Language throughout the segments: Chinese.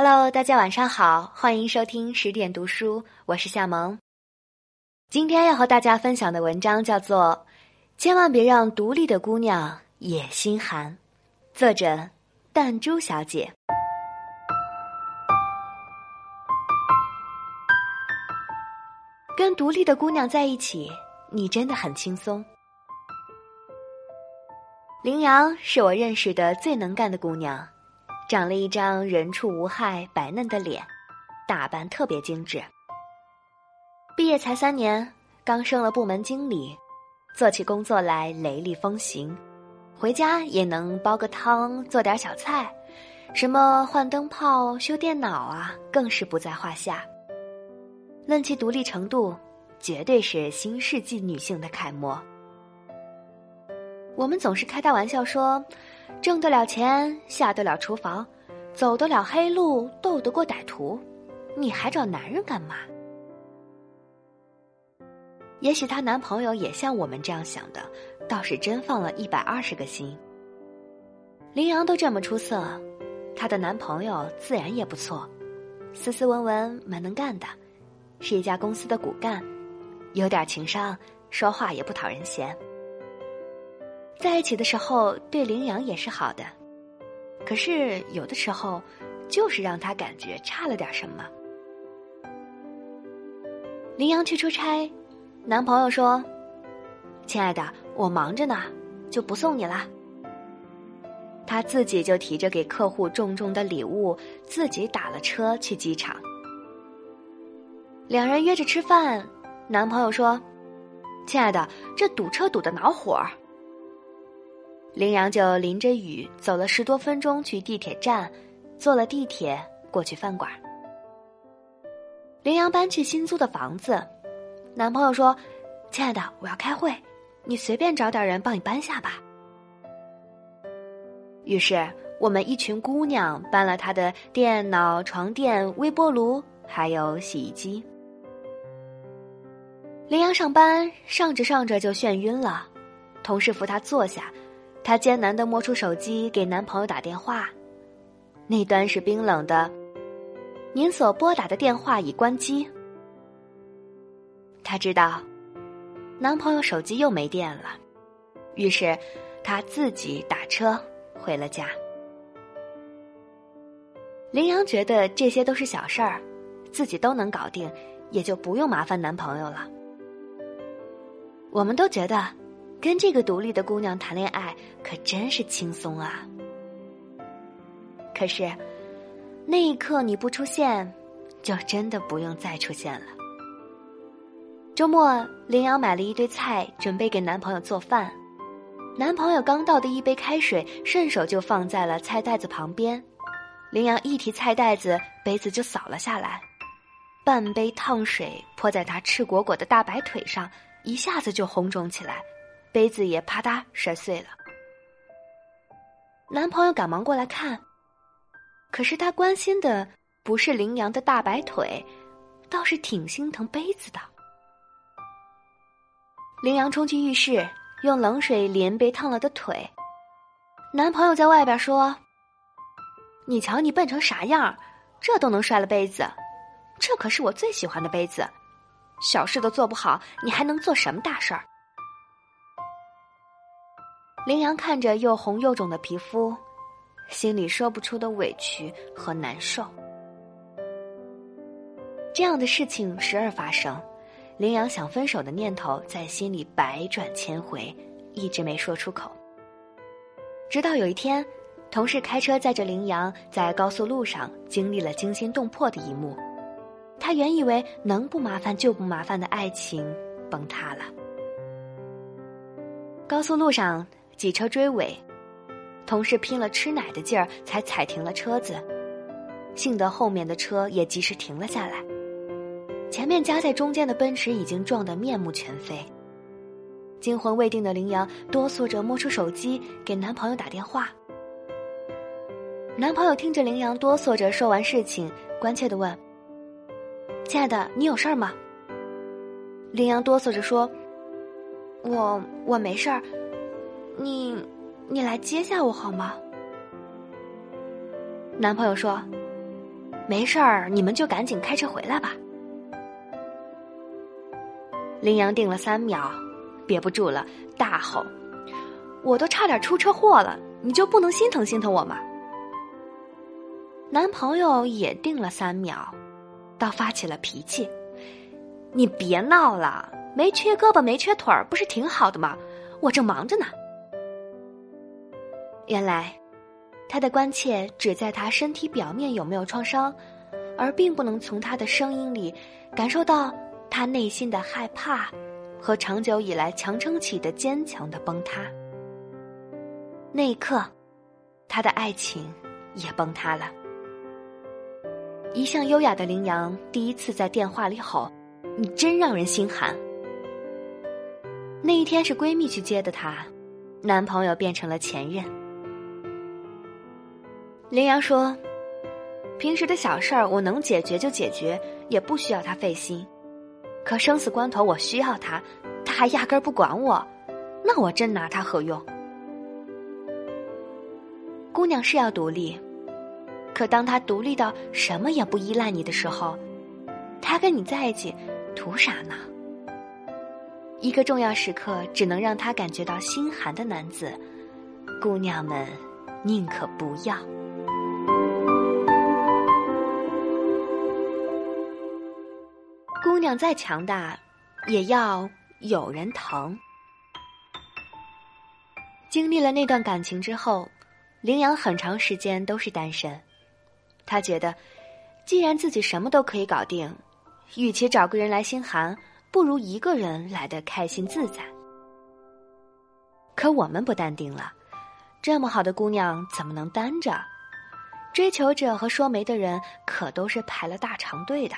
Hello，大家晚上好，欢迎收听十点读书，我是夏萌。今天要和大家分享的文章叫做《千万别让独立的姑娘也心寒》，作者弹珠小姐。跟独立的姑娘在一起，你真的很轻松。羚羊是我认识的最能干的姑娘。长了一张人畜无害、白嫩的脸，打扮特别精致。毕业才三年，刚升了部门经理，做起工作来雷厉风行，回家也能煲个汤、做点小菜，什么换灯泡、修电脑啊，更是不在话下。论其独立程度，绝对是新世纪女性的楷模。我们总是开大玩笑说。挣得了钱，下得了厨房，走得了黑路，斗得过歹徒，你还找男人干嘛？也许她男朋友也像我们这样想的，倒是真放了一百二十个心。林阳都这么出色，她的男朋友自然也不错，斯斯文文，蛮能干的，是一家公司的骨干，有点情商，说话也不讨人嫌。在一起的时候，对羚羊也是好的，可是有的时候，就是让他感觉差了点什么。羚羊去出差，男朋友说：“亲爱的，我忙着呢，就不送你了。”他自己就提着给客户重重的礼物，自己打了车去机场。两人约着吃饭，男朋友说：“亲爱的，这堵车堵得恼火。”羚羊就淋着雨走了十多分钟去地铁站，坐了地铁过去饭馆。羚羊搬去新租的房子，男朋友说：“亲爱的，我要开会，你随便找点人帮你搬下吧。”于是我们一群姑娘搬了他的电脑、床垫、微波炉，还有洗衣机。羚羊上班上着上着就眩晕了，同事扶他坐下。她艰难的摸出手机给男朋友打电话，那端是冰冷的“您所拨打的电话已关机”。她知道，男朋友手机又没电了，于是她自己打车回了家。林阳觉得这些都是小事儿，自己都能搞定，也就不用麻烦男朋友了。我们都觉得。跟这个独立的姑娘谈恋爱可真是轻松啊！可是，那一刻你不出现，就真的不用再出现了。周末，林阳买了一堆菜，准备给男朋友做饭。男朋友刚倒的一杯开水，顺手就放在了菜袋子旁边。林阳一提菜袋子，杯子就扫了下来，半杯烫水泼在他赤果果的大白腿上，一下子就红肿起来。杯子也啪嗒摔碎了，男朋友赶忙过来看，可是他关心的不是羚羊的大白腿，倒是挺心疼杯子的。羚羊冲进浴室，用冷水淋被烫了的腿。男朋友在外边说：“你瞧你笨成啥样，这都能摔了杯子，这可是我最喜欢的杯子，小事都做不好，你还能做什么大事儿？”羚羊看着又红又肿的皮肤，心里说不出的委屈和难受。这样的事情时而发生，羚羊想分手的念头在心里百转千回，一直没说出口。直到有一天，同事开车载着羚羊在高速路上经历了惊心动魄的一幕，他原以为能不麻烦就不麻烦的爱情崩塌了。高速路上。几车追尾，同事拼了吃奶的劲儿才踩停了车子，幸得后面的车也及时停了下来。前面夹在中间的奔驰已经撞得面目全非。惊魂未定的羚羊哆嗦着摸出手机给男朋友打电话。男朋友听着羚羊哆嗦着说完事情，关切的问：“亲爱的，你有事儿吗？”羚羊哆嗦着说：“我我没事儿。”你，你来接下我好吗？男朋友说：“没事儿，你们就赶紧开车回来吧。林阳定了三秒，憋不住了，大吼：“我都差点出车祸了，你就不能心疼心疼我吗？”男朋友也定了三秒，倒发起了脾气：“你别闹了，没缺胳膊没缺腿儿，不是挺好的吗？我正忙着呢。”原来，他的关切只在他身体表面有没有创伤，而并不能从他的声音里感受到。他内心的害怕，和长久以来强撑起的坚强的崩塌。那一刻，他的爱情也崩塌了。一向优雅的羚羊第一次在电话里吼：“你真让人心寒。”那一天是闺蜜去接的她，男朋友变成了前任。林阳说：“平时的小事儿我能解决就解决，也不需要他费心。”可生死关头，我需要他，他还压根儿不管我，那我真拿他何用？姑娘是要独立，可当她独立到什么也不依赖你的时候，他跟你在一起图啥呢？一个重要时刻只能让他感觉到心寒的男子，姑娘们宁可不要。姑娘再强大，也要有人疼。经历了那段感情之后，羚羊很长时间都是单身。他觉得，既然自己什么都可以搞定，与其找个人来心寒，不如一个人来的开心自在。可我们不淡定了，这么好的姑娘怎么能单着？追求者和说媒的人可都是排了大长队的。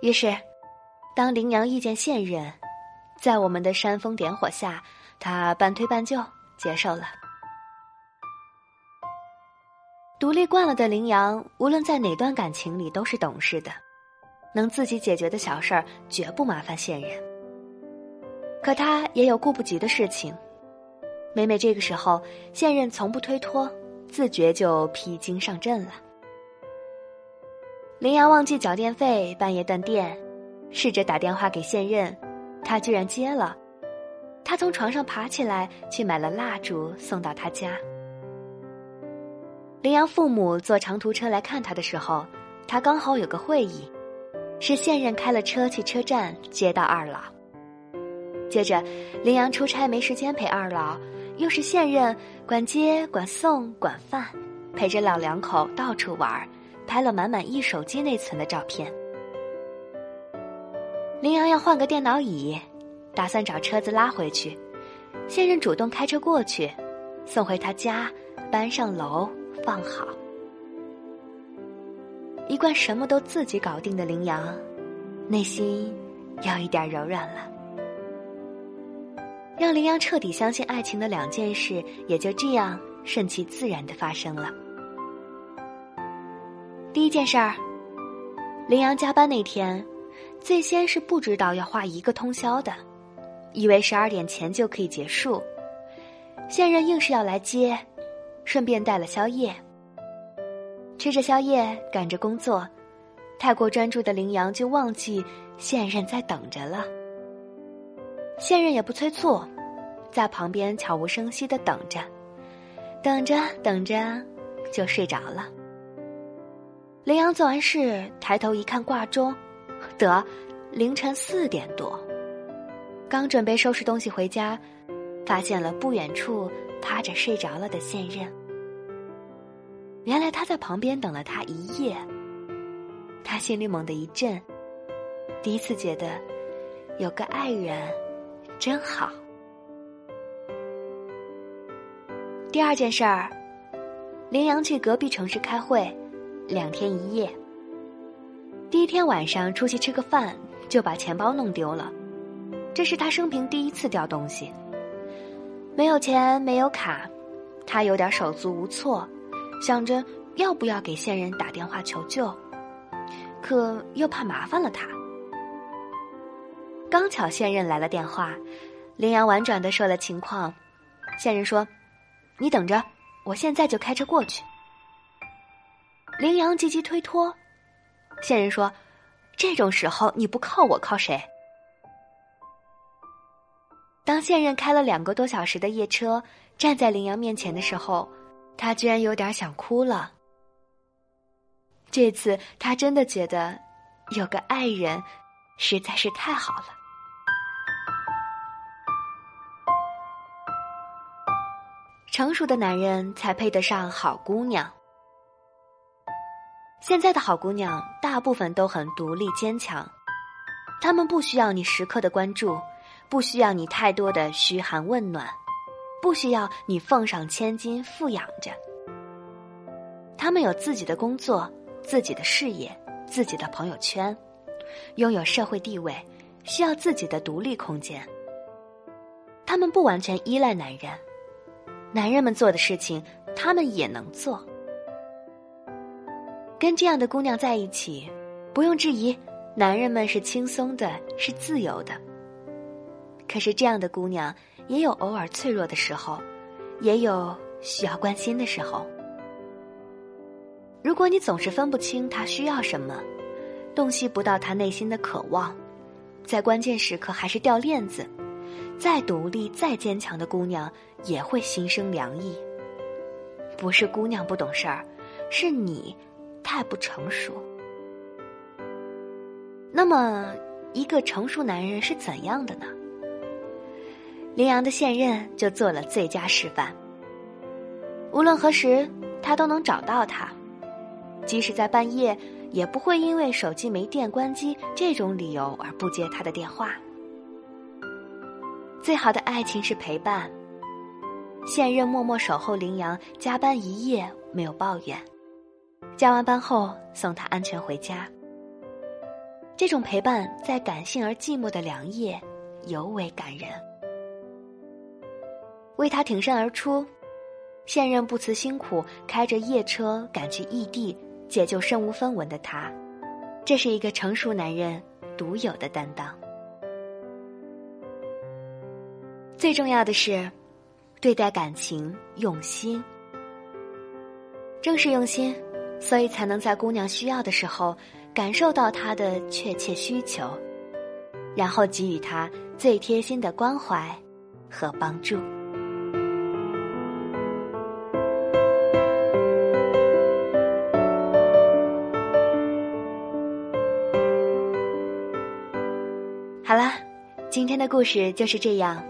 于是，当羚羊遇见现任，在我们的煽风点火下，他半推半就接受了。独立惯了的羚羊，无论在哪段感情里都是懂事的，能自己解决的小事儿绝不麻烦现任。可他也有顾不及的事情，每每这个时候，现任从不推脱，自觉就披荆上阵了。羚羊忘记缴电费，半夜断电，试着打电话给现任，他居然接了。他从床上爬起来，去买了蜡烛送到他家。羚羊父母坐长途车来看他的时候，他刚好有个会议，是现任开了车去车站接到二老。接着，羚羊出差没时间陪二老，又是现任管接管送管饭，陪着老两口到处玩儿。拍了满满一手机内存的照片。林阳要换个电脑椅，打算找车子拉回去。现任主动开车过去，送回他家，搬上楼放好。一贯什么都自己搞定的林阳，内心有一点柔软了。让林阳彻底相信爱情的两件事，也就这样顺其自然的发生了。第一件事儿，羚羊加班那天，最先是不知道要花一个通宵的，以为十二点前就可以结束。现任硬是要来接，顺便带了宵夜。吃着宵夜，赶着工作，太过专注的羚羊就忘记现任在等着了。现任也不催促，在旁边悄无声息的等着，等着等着，就睡着了。林阳做完事，抬头一看挂钟，得凌晨四点多。刚准备收拾东西回家，发现了不远处趴着睡着了的现任。原来他在旁边等了他一夜。他心里猛地一震，第一次觉得有个爱人真好。第二件事儿，羚羊去隔壁城市开会。两天一夜。第一天晚上出去吃个饭，就把钱包弄丢了，这是他生平第一次掉东西。没有钱，没有卡，他有点手足无措，想着要不要给现任打电话求救，可又怕麻烦了他。刚巧现任来了电话，羚羊婉转的说了情况，现任说：“你等着，我现在就开车过去。”羚羊急急推脱，线人说：“这种时候你不靠我靠谁？”当现任开了两个多小时的夜车，站在羚羊面前的时候，他居然有点想哭了。这次他真的觉得，有个爱人，实在是太好了。成熟的男人才配得上好姑娘。现在的好姑娘大部分都很独立坚强，她们不需要你时刻的关注，不需要你太多的嘘寒问暖，不需要你奉上千金富养着。她们有自己的工作。自己的事业，自己的朋友圈，拥有社会地位，需要自己的独立空间。他们不完全依赖男人，男人们做的事情，他们也能做。跟这样的姑娘在一起，不用质疑，男人们是轻松的，是自由的。可是这样的姑娘也有偶尔脆弱的时候，也有需要关心的时候。如果你总是分不清他需要什么，洞悉不到他内心的渴望，在关键时刻还是掉链子，再独立再坚强的姑娘也会心生凉意。不是姑娘不懂事儿，是你太不成熟。那么，一个成熟男人是怎样的呢？林阳的现任就做了最佳示范。无论何时，他都能找到他。即使在半夜，也不会因为手机没电关机这种理由而不接他的电话。最好的爱情是陪伴。现任默默守候林阳，加班一夜没有抱怨，加完班后送他安全回家。这种陪伴在感性而寂寞的凉夜尤为感人。为他挺身而出，现任不辞辛苦开着夜车赶去异地。解救身无分文的他，这是一个成熟男人独有的担当。最重要的是，对待感情用心。正是用心，所以才能在姑娘需要的时候，感受到她的确切需求，然后给予她最贴心的关怀和帮助。好了，今天的故事就是这样。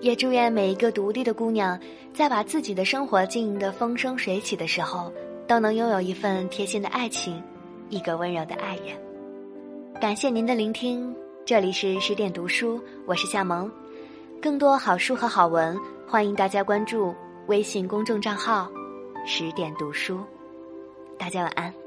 也祝愿每一个独立的姑娘，在把自己的生活经营的风生水起的时候，都能拥有一份贴心的爱情，一个温柔的爱人。感谢您的聆听，这里是十点读书，我是夏萌。更多好书和好文，欢迎大家关注微信公众账号“十点读书”。大家晚安。